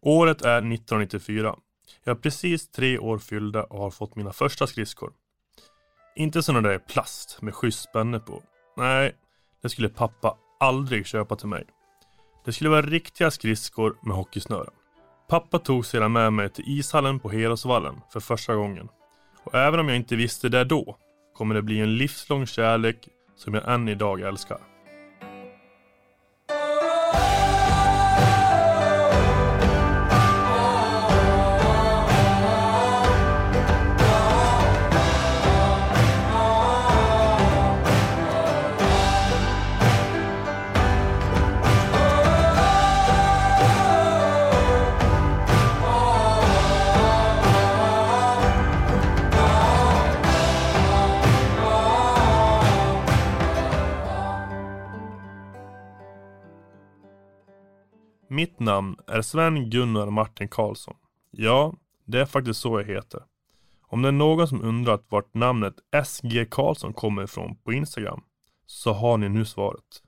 Året är 1994. Jag är precis tre år fyllda och har fått mina första skridskor. Inte sådana där plast med schysst spänne på. Nej, det skulle pappa aldrig köpa till mig. Det skulle vara riktiga skridskor med hockeysnören. Pappa tog sedan med mig till ishallen på Herosvallen för första gången. Och även om jag inte visste det då, kommer det bli en livslång kärlek som jag än idag älskar. Namn är Sven Gunnar Martin Karlsson. Ja, det är faktiskt så jag heter. Om det är någon som undrat vart namnet SG Karlsson kommer ifrån på Instagram så har ni nu svaret.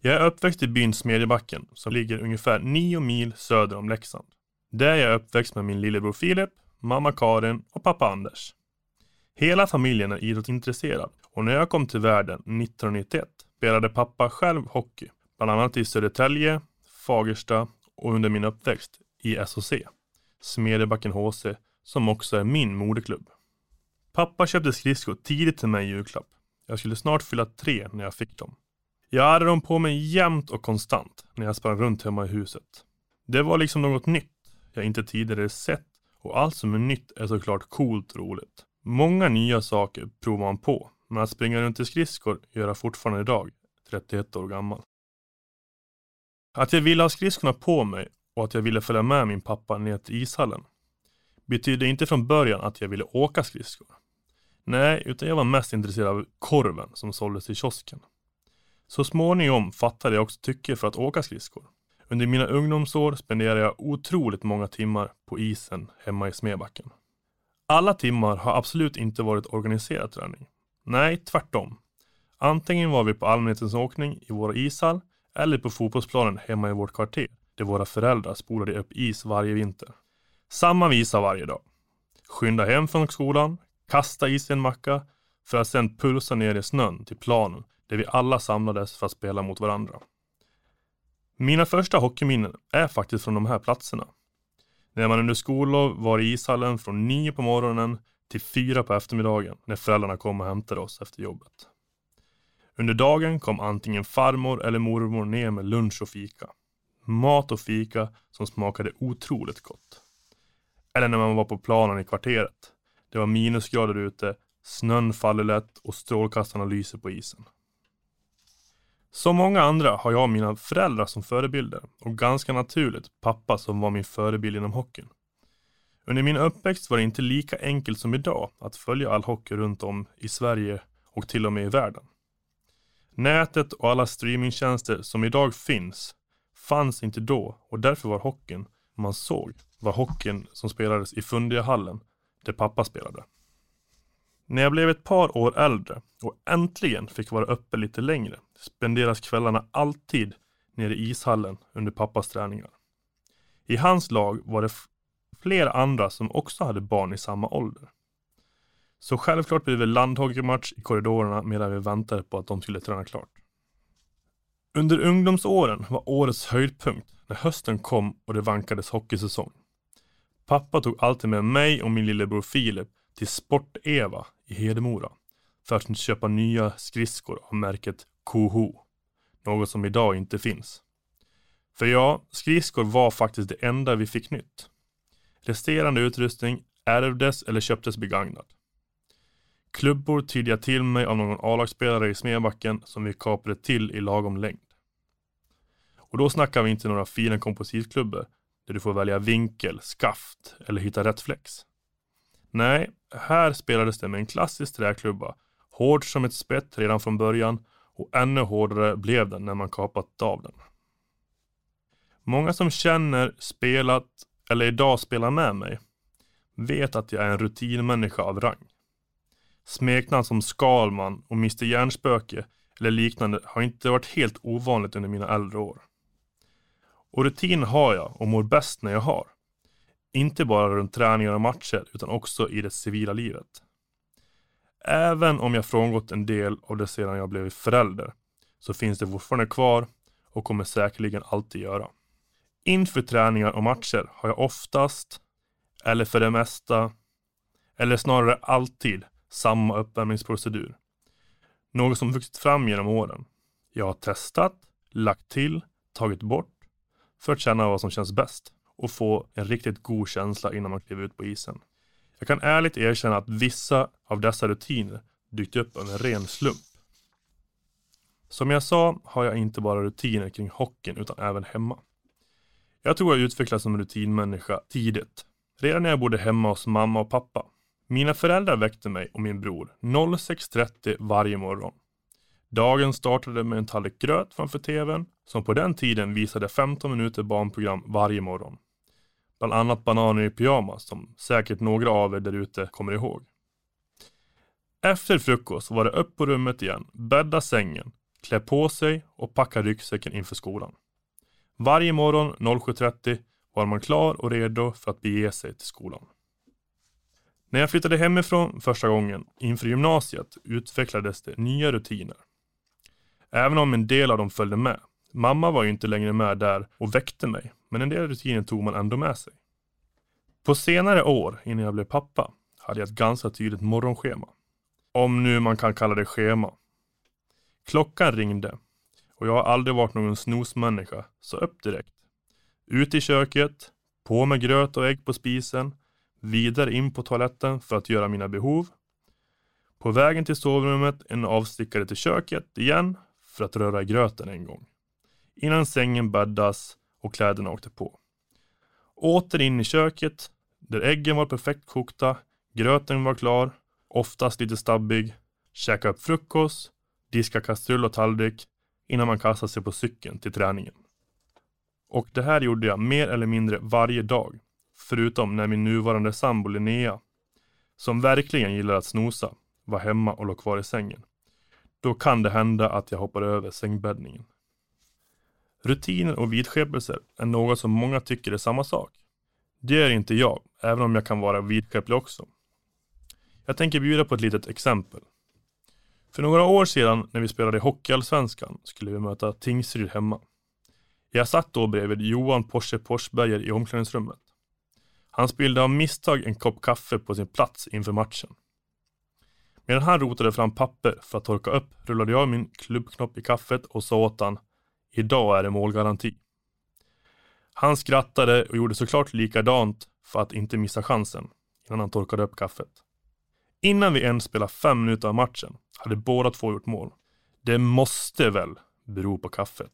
Jag är uppväxt i byn Smedjebacken som ligger ungefär 9 mil söder om Leksand. Där är jag uppväxt med min lillebror Filip, mamma Karin och pappa Anders. Hela familjen är idrottsintresserad och när jag kom till världen 1991 spelade pappa själv hockey, bland annat i Södertälje, Fagersta och under min uppväxt i SOC Smedjebacken HC, som också är min moderklubb. Pappa köpte skridskor tidigt till mig i julklapp. Jag skulle snart fylla tre när jag fick dem. Jag hade dem på mig jämt och konstant när jag sprang runt hemma i huset. Det var liksom något nytt jag inte tidigare sett och allt som är nytt är såklart coolt roligt. Många nya saker provar man på, men att springa runt i skridskor gör jag fortfarande idag, 31 år gammal. Att jag ville ha skridskorna på mig och att jag ville följa med min pappa ner till ishallen betydde inte från början att jag ville åka skridskor. Nej, utan jag var mest intresserad av korven som såldes i kiosken. Så småningom fattade jag också tycke för att åka skridskor. Under mina ungdomsår spenderade jag otroligt många timmar på isen hemma i Smedbacken. Alla timmar har absolut inte varit organiserad träning. Nej, tvärtom. Antingen var vi på allmänhetens åkning i vår ishall eller på fotbollsplanen hemma i vårt kvarter där våra föräldrar spolade upp is varje vinter. Samma visa varje dag. Skynda hem från skolan, kasta is i en macka för att sedan pulsa ner i snön till planen där vi alla samlades för att spela mot varandra. Mina första hockeyminnen är faktiskt från de här platserna. När man under skollov var i ishallen från 9 på morgonen till 4 på eftermiddagen när föräldrarna kom och hämtade oss efter jobbet. Under dagen kom antingen farmor eller mormor ner med lunch och fika. Mat och fika som smakade otroligt gott. Eller när man var på planen i kvarteret. Det var minusgrader ute, snön faller lätt och strålkastarna lyser på isen. Som många andra har jag mina föräldrar som förebilder och ganska naturligt pappa som var min förebild inom hockeyn. Under min uppväxt var det inte lika enkelt som idag att följa all hockey runt om i Sverige och till och med i världen. Nätet och alla streamingtjänster som idag finns fanns inte då och därför var hockeyn man såg var hockeyn som spelades i Fundiahallen där pappa spelade. När jag blev ett par år äldre och äntligen fick vara uppe lite längre spenderas kvällarna alltid nere i ishallen under pappas träningar. I hans lag var det flera andra som också hade barn i samma ålder. Så självklart blev det landhockeymatch i korridorerna medan vi väntade på att de skulle träna klart. Under ungdomsåren var årets höjdpunkt när hösten kom och det vankades hockeysäsong. Pappa tog alltid med mig och min lillebror Filip till Sport-Eva i Hedemora för att köpa nya skridskor av märket Koho. Något som idag inte finns. För ja, skridskor var faktiskt det enda vi fick nytt. Resterande utrustning ärvdes eller köptes begagnad. Klubbor tydde jag till mig av någon A-lagsspelare i Smedbacken som vi kapade till i lagom längd. Och då snackar vi inte några fina kompositklubbor där du får välja vinkel, skaft eller hitta rätt flex. Nej, här spelades det med en klassisk träklubba, hård som ett spett redan från början och ännu hårdare blev den när man kapat av den. Många som känner, spelat eller idag spelar med mig vet att jag är en rutinmänniska av rang. Smeknamn som Skalman och Mr Järnspöke eller liknande har inte varit helt ovanligt under mina äldre år. Och rutin har jag och mår bäst när jag har. Inte bara runt träningar och matcher utan också i det civila livet. Även om jag frångått en del av det sedan jag blev förälder så finns det fortfarande kvar och kommer säkerligen alltid göra. Inför träningar och matcher har jag oftast, eller för det mesta, eller snarare alltid samma uppvärmningsprocedur. Något som vuxit fram genom åren. Jag har testat, lagt till, tagit bort för att känna vad som känns bäst och få en riktigt god känsla innan man kliver ut på isen. Jag kan ärligt erkänna att vissa av dessa rutiner dykt upp av en ren slump. Som jag sa har jag inte bara rutiner kring hockeyn utan även hemma. Jag tror jag utvecklades som rutinmänniska tidigt. Redan när jag bodde hemma hos mamma och pappa. Mina föräldrar väckte mig och min bror 06.30 varje morgon. Dagen startade med en tallrik gröt framför tvn som på den tiden visade 15 minuter barnprogram varje morgon. Bland annat Bananer i pyjamas som säkert några av er därute kommer ihåg. Efter frukost var det upp på rummet igen, bädda sängen, klä på sig och packa ryggsäcken inför skolan. Varje morgon 07.30 var man klar och redo för att bege sig till skolan. När jag flyttade hemifrån första gången inför gymnasiet utvecklades det nya rutiner. Även om en del av dem följde med. Mamma var ju inte längre med där och väckte mig, men en del rutiner tog man ändå med sig. På senare år, innan jag blev pappa, hade jag ett ganska tydligt morgonschema. Om nu man kan kalla det schema. Klockan ringde och jag har aldrig varit någon snosmänniska, så upp direkt. Ut i köket, på med gröt och ägg på spisen, vidare in på toaletten för att göra mina behov. På vägen till sovrummet en avstickare till köket igen för att röra i gröten en gång. Innan sängen bäddas och kläderna åkte på. Åter in i köket där äggen var perfekt kokta, gröten var klar, oftast lite stabbig, käka upp frukost, diska kastrull och tallrik innan man kastade sig på cykeln till träningen. Och det här gjorde jag mer eller mindre varje dag, förutom när min nuvarande sambo Linnea, som verkligen gillar att snosa, var hemma och låg kvar i sängen. Då kan det hända att jag hoppar över sängbäddningen. Rutiner och vidskepelser är något som många tycker är samma sak. Det är inte jag, även om jag kan vara vidskeplig också. Jag tänker bjuda på ett litet exempel. För några år sedan när vi spelade i Hockeyallsvenskan skulle vi möta Tingsryd hemma. Jag satt då bredvid Johan Porsche Porsberger i omklädningsrummet. Han spillde av misstag en kopp kaffe på sin plats inför matchen. Medan han rotade fram papper för att torka upp rullade jag min klubbknopp i kaffet och sa åt han Idag är det målgaranti. Han skrattade och gjorde såklart likadant för att inte missa chansen innan han torkade upp kaffet. Innan vi ens spelade fem minuter av matchen hade båda två gjort mål. Det måste väl bero på kaffet?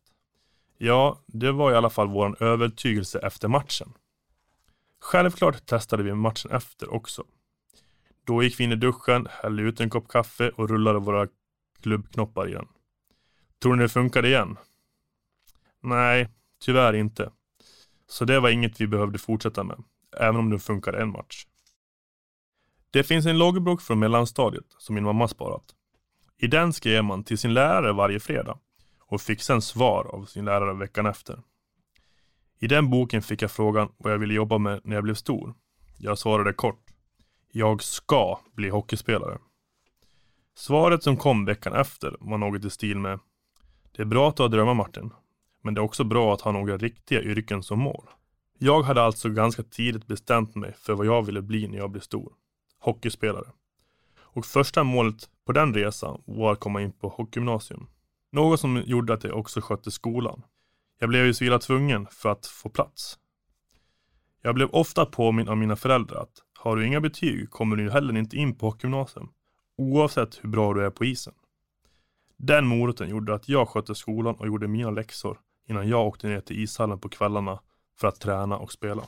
Ja, det var i alla fall vår övertygelse efter matchen. Självklart testade vi matchen efter också. Då gick vi in i duschen, hällde ut en kopp kaffe och rullade våra klubbknoppar i den. Tror ni det funkade igen? Nej, tyvärr inte. Så det var inget vi behövde fortsätta med, även om det funkade en match. Det finns en loggbok från mellanstadiet som min mamma sparat. I den skrev man till sin lärare varje fredag och fick sen svar av sin lärare veckan efter. I den boken fick jag frågan vad jag ville jobba med när jag blev stor. Jag svarade kort. Jag ska bli hockeyspelare. Svaret som kom veckan efter var något i stil med Det är bra att du har drömmar Martin, men det är också bra att ha några riktiga yrken som mål. Jag hade alltså ganska tidigt bestämt mig för vad jag ville bli när jag blev stor. Hockeyspelare. Och första målet på den resan var att komma in på hockeygymnasium. Något som gjorde att jag också skötte skolan. Jag blev ju så illa tvungen för att få plats. Jag blev ofta påminn av mina föräldrar att har du inga betyg kommer du heller inte in på hockeygymnasium. Oavsett hur bra du är på isen. Den moroten gjorde att jag skötte skolan och gjorde mina läxor innan jag åkte ner till ishallen på kvällarna för att träna och spela.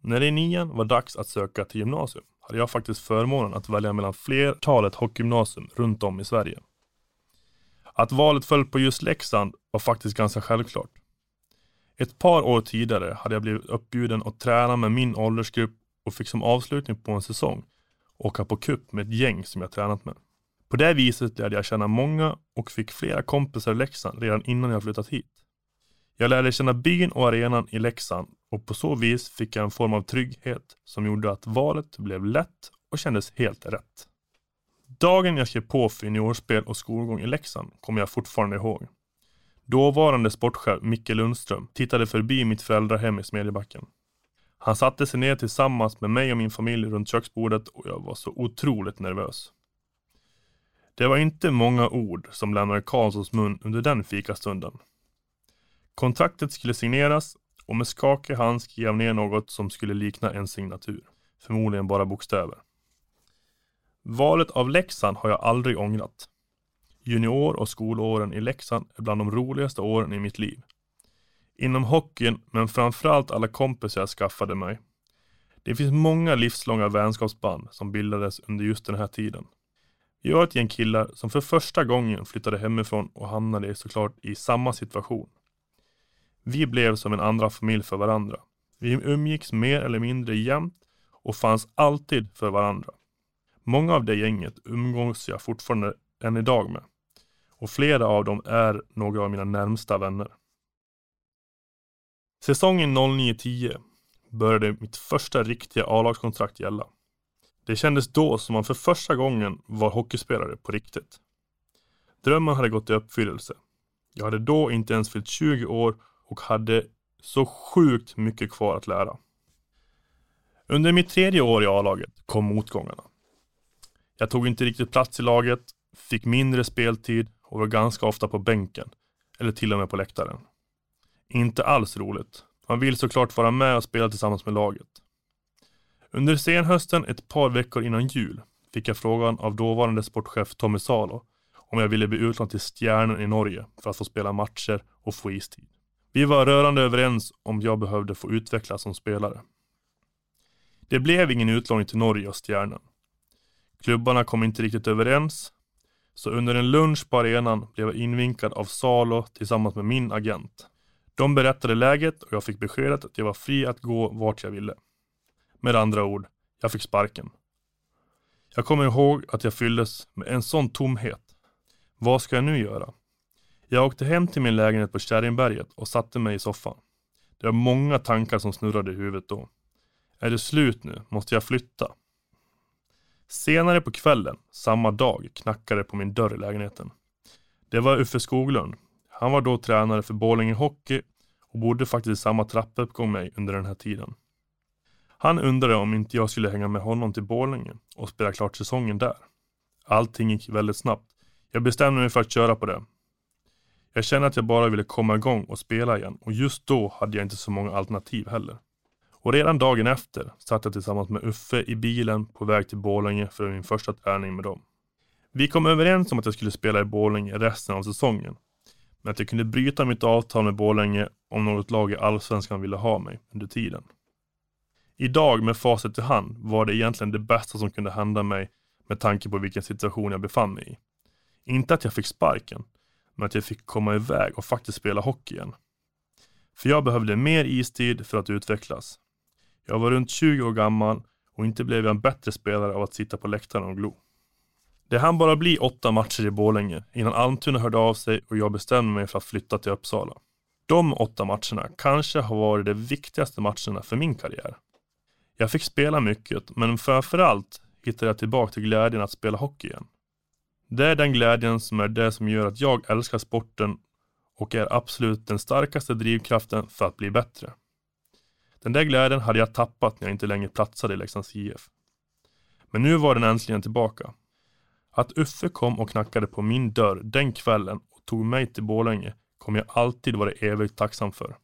När det i nian var dags att söka till gymnasium hade jag faktiskt förmånen att välja mellan flertalet hockeygymnasium runt om i Sverige. Att valet föll på just Leksand var faktiskt ganska självklart. Ett par år tidigare hade jag blivit uppbjuden att träna med min åldersgrupp och fick som avslutning på en säsong åka på kupp med ett gäng som jag tränat med. På det viset lärde jag känna många och fick flera kompisar i Leksand redan innan jag flyttat hit. Jag lärde känna byn och arenan i Leksand och på så vis fick jag en form av trygghet som gjorde att valet blev lätt och kändes helt rätt. Dagen jag skrev på för juniorspel och skolgång i Leksand kommer jag fortfarande ihåg. Dåvarande sportchef Micke Lundström tittade förbi mitt föräldrahem i Smedjebacken. Han satte sig ner tillsammans med mig och min familj runt köksbordet och jag var så otroligt nervös. Det var inte många ord som lämnade Karlssons mun under den fikastunden. Kontraktet skulle signeras och med skakig hand skrev jag ner något som skulle likna en signatur. Förmodligen bara bokstäver. Valet av Leksand har jag aldrig ångrat. Junior och skolåren i Leksand är bland de roligaste åren i mitt liv. Inom hockeyn, men framförallt alla kompisar jag skaffade mig. Det finns många livslånga vänskapsband som bildades under just den här tiden. Vi var ett gäng killar som för första gången flyttade hemifrån och hamnade såklart i samma situation. Vi blev som en andra familj för varandra. Vi umgicks mer eller mindre jämt och fanns alltid för varandra. Många av det gänget umgås jag fortfarande än idag med. Och flera av dem är några av mina närmsta vänner. Säsongen 09-10 började mitt första riktiga A-lagskontrakt gälla. Det kändes då som man för första gången var hockeyspelare på riktigt. Drömmen hade gått i uppfyllelse. Jag hade då inte ens fyllt 20 år och hade så sjukt mycket kvar att lära. Under mitt tredje år i A-laget kom motgångarna. Jag tog inte riktigt plats i laget, fick mindre speltid och var ganska ofta på bänken, eller till och med på läktaren. Inte alls roligt. Man vill såklart vara med och spela tillsammans med laget. Under senhösten, ett par veckor innan jul, fick jag frågan av dåvarande sportchef Tommy Salo om jag ville bli utlånad till Stjärnen i Norge för att få spela matcher och få istid. Vi var rörande överens om jag behövde få utvecklas som spelare. Det blev ingen utlåning till Norge och Stjärnen. Klubbarna kom inte riktigt överens, så under en lunch på arenan blev jag invinkad av Salo tillsammans med min agent. De berättade läget och jag fick beskedet att jag var fri att gå vart jag ville. Med andra ord, jag fick sparken. Jag kommer ihåg att jag fylldes med en sån tomhet. Vad ska jag nu göra? Jag åkte hem till min lägenhet på Kärringberget och satte mig i soffan. Det var många tankar som snurrade i huvudet då. Är det slut nu? Måste jag flytta? Senare på kvällen, samma dag, knackade det på min dörr i lägenheten. Det var Uffe Skoglund. Han var då tränare för Borlänge Hockey och bodde faktiskt i samma trappuppgång med mig under den här tiden. Han undrade om inte jag skulle hänga med honom till Borlänge och spela klart säsongen där. Allting gick väldigt snabbt. Jag bestämde mig för att köra på det. Jag kände att jag bara ville komma igång och spela igen och just då hade jag inte så många alternativ heller. Och redan dagen efter satt jag tillsammans med Uffe i bilen på väg till Borlänge för min första träning med dem. Vi kom överens om att jag skulle spela i Borlänge resten av säsongen. Men att jag kunde bryta mitt avtal med Borlänge om något lag i Allsvenskan ville ha mig under tiden. Idag med facit i hand var det egentligen det bästa som kunde hända mig med tanke på vilken situation jag befann mig i. Inte att jag fick sparken, men att jag fick komma iväg och faktiskt spela hockey igen. För jag behövde mer istid för att utvecklas. Jag var runt 20 år gammal och inte blev jag en bättre spelare av att sitta på läktaren och glo. Det hann bara bli åtta matcher i Borlänge innan Almtuna hörde av sig och jag bestämde mig för att flytta till Uppsala. De åtta matcherna kanske har varit de viktigaste matcherna för min karriär. Jag fick spela mycket, men framförallt hittade jag tillbaka till glädjen att spela hockey igen. Det är den glädjen som är det som gör att jag älskar sporten och är absolut den starkaste drivkraften för att bli bättre. Den där glädjen hade jag tappat när jag inte längre platsade i Leksands IF. Men nu var den äntligen tillbaka. Att Uffe kom och knackade på min dörr den kvällen och tog mig till Borlänge kommer jag alltid vara evigt tacksam för.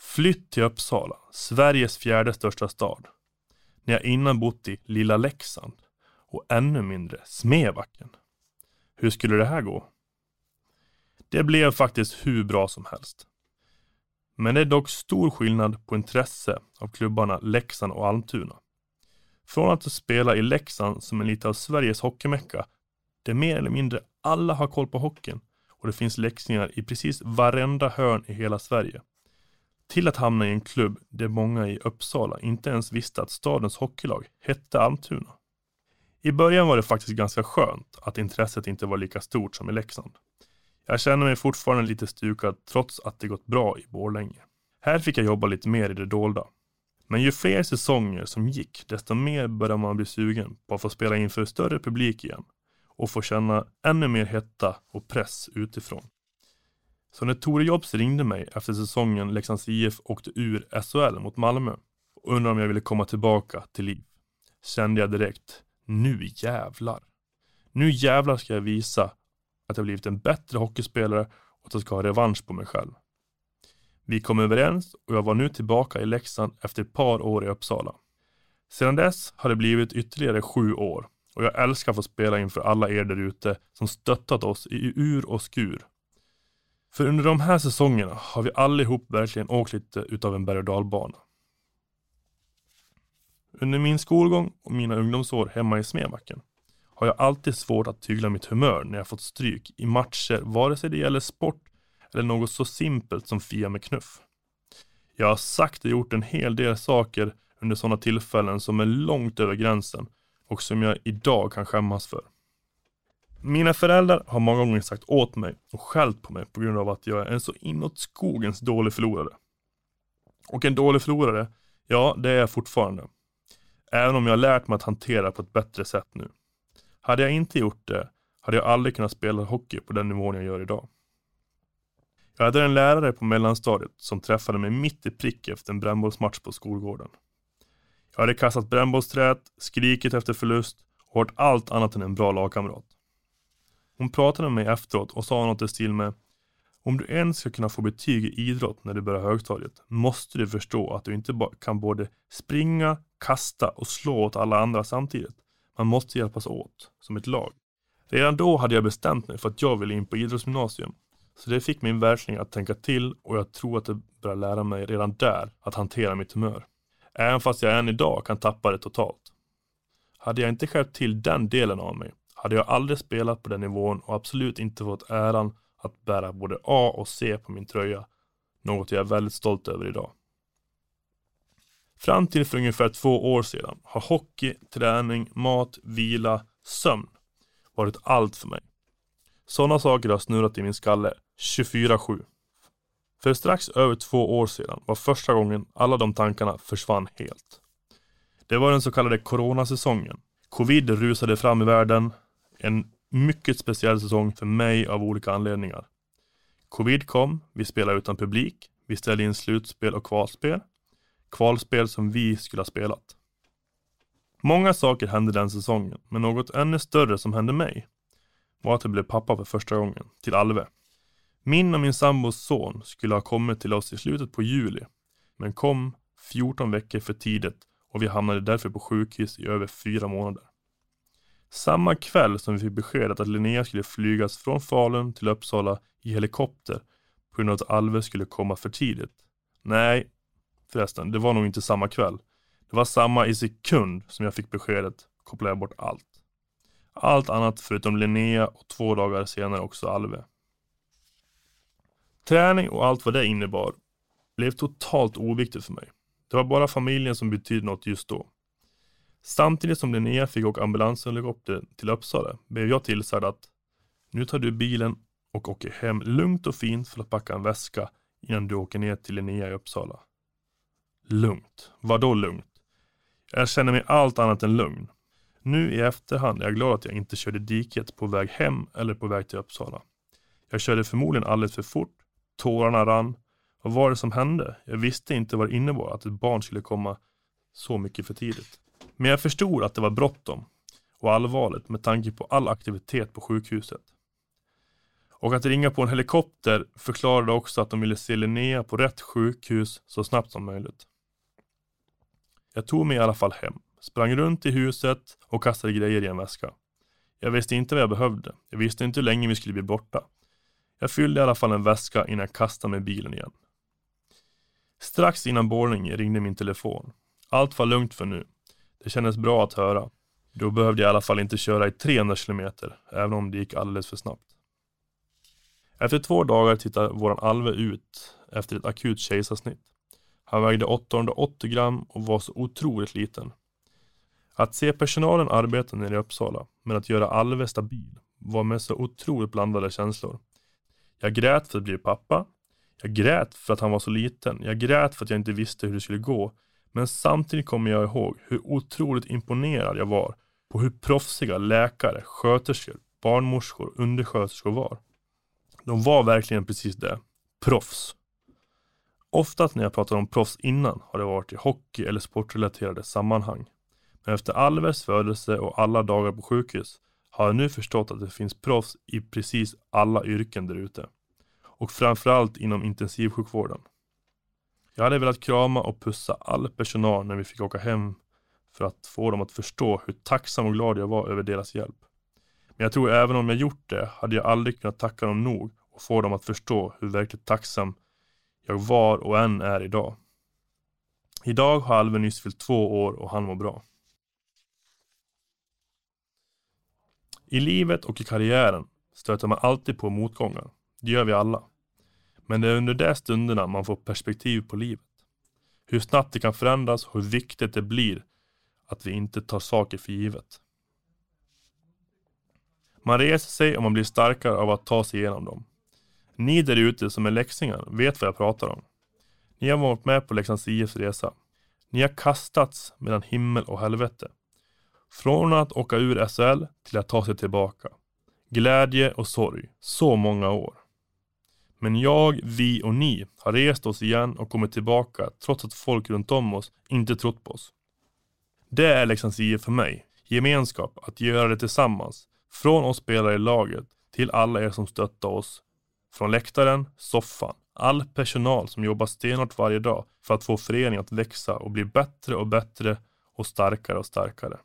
Flytt till Uppsala, Sveriges fjärde största stad. När jag innan bott i lilla Leksand och ännu mindre Smedbacken. Hur skulle det här gå? Det blev faktiskt hur bra som helst. Men det är dock stor skillnad på intresse av klubbarna Leksand och Almtuna. Från att spela i Leksand som är lite av Sveriges hockeymecka, där mer eller mindre alla har koll på hockeyn och det finns leksingar i precis varenda hörn i hela Sverige. Till att hamna i en klubb där många i Uppsala inte ens visste att stadens hockeylag hette Almtuna. I början var det faktiskt ganska skönt att intresset inte var lika stort som i Leksand. Jag känner mig fortfarande lite stukad trots att det gått bra i Borlänge. Här fick jag jobba lite mer i det dolda. Men ju fler säsonger som gick, desto mer började man bli sugen på att få spela inför större publik igen och få känna ännu mer hetta och press utifrån. Så när Tore Jobs ringde mig efter säsongen Leksands IF åkte ur SHL mot Malmö och undrade om jag ville komma tillbaka till liv, kände jag direkt, nu jävlar. Nu jävlar ska jag visa att jag blivit en bättre hockeyspelare och att jag ska ha revansch på mig själv. Vi kom överens och jag var nu tillbaka i Leksand efter ett par år i Uppsala. Sedan dess har det blivit ytterligare sju år och jag älskar att få spela inför alla er där ute som stöttat oss i ur och skur. För under de här säsongerna har vi allihop verkligen åkt lite utav en berg och dalbana. Under min skolgång och mina ungdomsår hemma i Smedbacken har jag alltid svårt att tygla mitt humör när jag fått stryk i matcher, vare sig det gäller sport eller något så simpelt som Fia med knuff. Jag har sagt och gjort en hel del saker under sådana tillfällen som är långt över gränsen och som jag idag kan skämmas för. Mina föräldrar har många gånger sagt åt mig och skällt på mig på grund av att jag är en så inåt skogens dålig förlorare. Och en dålig förlorare, ja det är jag fortfarande. Även om jag har lärt mig att hantera på ett bättre sätt nu. Hade jag inte gjort det, hade jag aldrig kunnat spela hockey på den nivån jag gör idag. Jag hade en lärare på mellanstadiet som träffade mig mitt i prick efter en brännbollsmatch på skolgården. Jag hade kastat brännbollsträt, skrikit efter förlust och varit allt annat än en bra lagkamrat. Hon pratade med mig efteråt och sa något i stil med Om du ens ska kunna få betyg i idrott när du börjar högstadiet måste du förstå att du inte kan både springa, kasta och slå åt alla andra samtidigt. Man måste hjälpas åt, som ett lag. Redan då hade jag bestämt mig för att jag ville in på idrottsgymnasium. Så det fick min världsling att tänka till och jag tror att det började lära mig redan där att hantera mitt humör. Även fast jag än idag kan tappa det totalt. Hade jag inte skärpt till den delen av mig hade jag aldrig spelat på den nivån och absolut inte fått äran att bära både A och C på min tröja. Något jag är väldigt stolt över idag. Fram till för ungefär två år sedan har hockey, träning, mat, vila, sömn varit allt för mig. Sådana saker har snurrat i min skalle 24-7. För strax över två år sedan var första gången alla de tankarna försvann helt. Det var den så kallade coronasäsongen. Covid rusade fram i världen. En mycket speciell säsong för mig av olika anledningar. Covid kom, vi spelade utan publik, vi ställde in slutspel och kvalspel. Kvalspel som vi skulle ha spelat. Många saker hände den säsongen, men något ännu större som hände mig var att jag blev pappa för första gången, till Alve. Min och min sambos son skulle ha kommit till oss i slutet på juli, men kom 14 veckor för tidigt och vi hamnade därför på sjukhus i över fyra månader. Samma kväll som vi fick beskedet att Linnea skulle flygas från Falun till Uppsala i helikopter på grund av att Alve skulle komma för tidigt. Nej, förresten, det var nog inte samma kväll. Det var samma i sekund som jag fick beskedet kopplade jag bort allt. Allt annat förutom Linnea och två dagar senare också Alve. Träning och allt vad det innebar blev totalt oviktigt för mig. Det var bara familjen som betydde något just då. Samtidigt som Linnea fick åka ambulanshelikopter till Uppsala blev jag tillsagd att nu tar du bilen och åker hem lugnt och fint för att packa en väska innan du åker ner till Linnea i Uppsala. Lugnt? Vadå lugnt? Jag känner mig allt annat än lugn. Nu i efterhand är jag glad att jag inte körde diket på väg hem eller på väg till Uppsala. Jag körde förmodligen alldeles för fort, tårarna rann. Vad var det som hände? Jag visste inte vad det innebar att ett barn skulle komma så mycket för tidigt. Men jag förstod att det var bråttom och allvarligt med tanke på all aktivitet på sjukhuset. Och att ringa på en helikopter förklarade också att de ville se Linnea på rätt sjukhus så snabbt som möjligt. Jag tog mig i alla fall hem, sprang runt i huset och kastade grejer i en väska. Jag visste inte vad jag behövde. Jag visste inte hur länge vi skulle bli borta. Jag fyllde i alla fall en väska innan jag kastade mig i bilen igen. Strax innan Borlänge ringde min telefon. Allt var lugnt för nu. Det kändes bra att höra. Då behövde jag i alla fall inte köra i 300 kilometer, även om det gick alldeles för snabbt. Efter två dagar tittar våran Alve ut efter ett akut kejsarsnitt. Han vägde 880 gram och var så otroligt liten. Att se personalen arbeta nere i Uppsala med att göra Alve stabil var med så otroligt blandade känslor. Jag grät för att bli pappa. Jag grät för att han var så liten. Jag grät för att jag inte visste hur det skulle gå. Men samtidigt kommer jag ihåg hur otroligt imponerad jag var på hur proffsiga läkare, sköterskor, barnmorskor, undersköterskor var. De var verkligen precis det. Proffs. Oftast när jag pratar om proffs innan har det varit i hockey eller sportrelaterade sammanhang. Men efter Alvers födelse och alla dagar på sjukhus har jag nu förstått att det finns proffs i precis alla yrken där ute. Och framförallt inom intensivsjukvården. Jag hade velat krama och pussa all personal när vi fick åka hem för att få dem att förstå hur tacksam och glad jag var över deras hjälp. Men jag tror även om jag gjort det hade jag aldrig kunnat tacka dem nog och få dem att förstå hur verkligt tacksam jag var och än är idag. Idag har Alve nyss fyllt två år och han mår bra. I livet och i karriären stöter man alltid på motgångar. Det gör vi alla. Men det är under de stunderna man får perspektiv på livet. Hur snabbt det kan förändras och hur viktigt det blir att vi inte tar saker för givet. Man reser sig och man blir starkare av att ta sig igenom dem. Ni där ute som är läxingar vet vad jag pratar om. Ni har varit med på Leksands IFs resa. Ni har kastats mellan himmel och helvete. Från att åka ur SHL till att ta sig tillbaka. Glädje och sorg. Så många år. Men jag, vi och ni har rest oss igen och kommit tillbaka trots att folk runt om oss inte trott på oss. Det är Leksands IF för mig. Gemenskap, att göra det tillsammans. Från oss spelare i laget till alla er som stöttar oss. Från läktaren, soffan, all personal som jobbar stenhårt varje dag för att få föreningen att växa och bli bättre och bättre och starkare och starkare.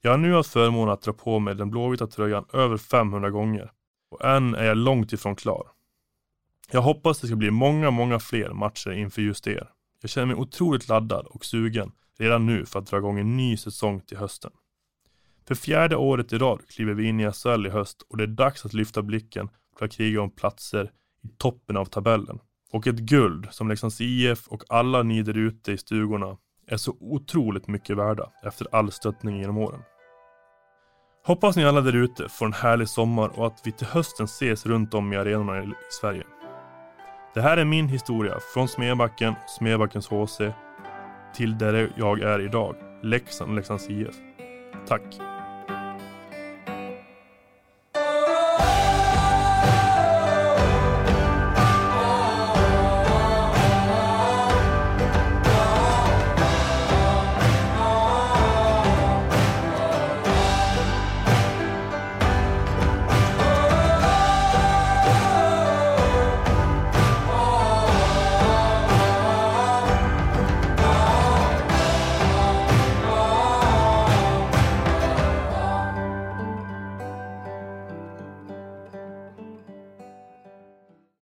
Jag har nu haft förmånen att dra på mig den blåvita tröjan över 500 gånger och än är jag långt ifrån klar. Jag hoppas det ska bli många, många fler matcher inför just er. Jag känner mig otroligt laddad och sugen redan nu för att dra igång en ny säsong till hösten. För fjärde året i rad kliver vi in i SHL i höst och det är dags att lyfta blicken för att kriga om platser i toppen av tabellen. Och ett guld som Leksands IF och alla ni där ute i stugorna är så otroligt mycket värda efter all stöttning genom åren. Hoppas ni alla där ute får en härlig sommar och att vi till hösten ses runt om i arenorna i Sverige. Det här är min historia från Smedbacken, Smedbackens HC till där jag är idag, Leksand och Leksands IF. Tack!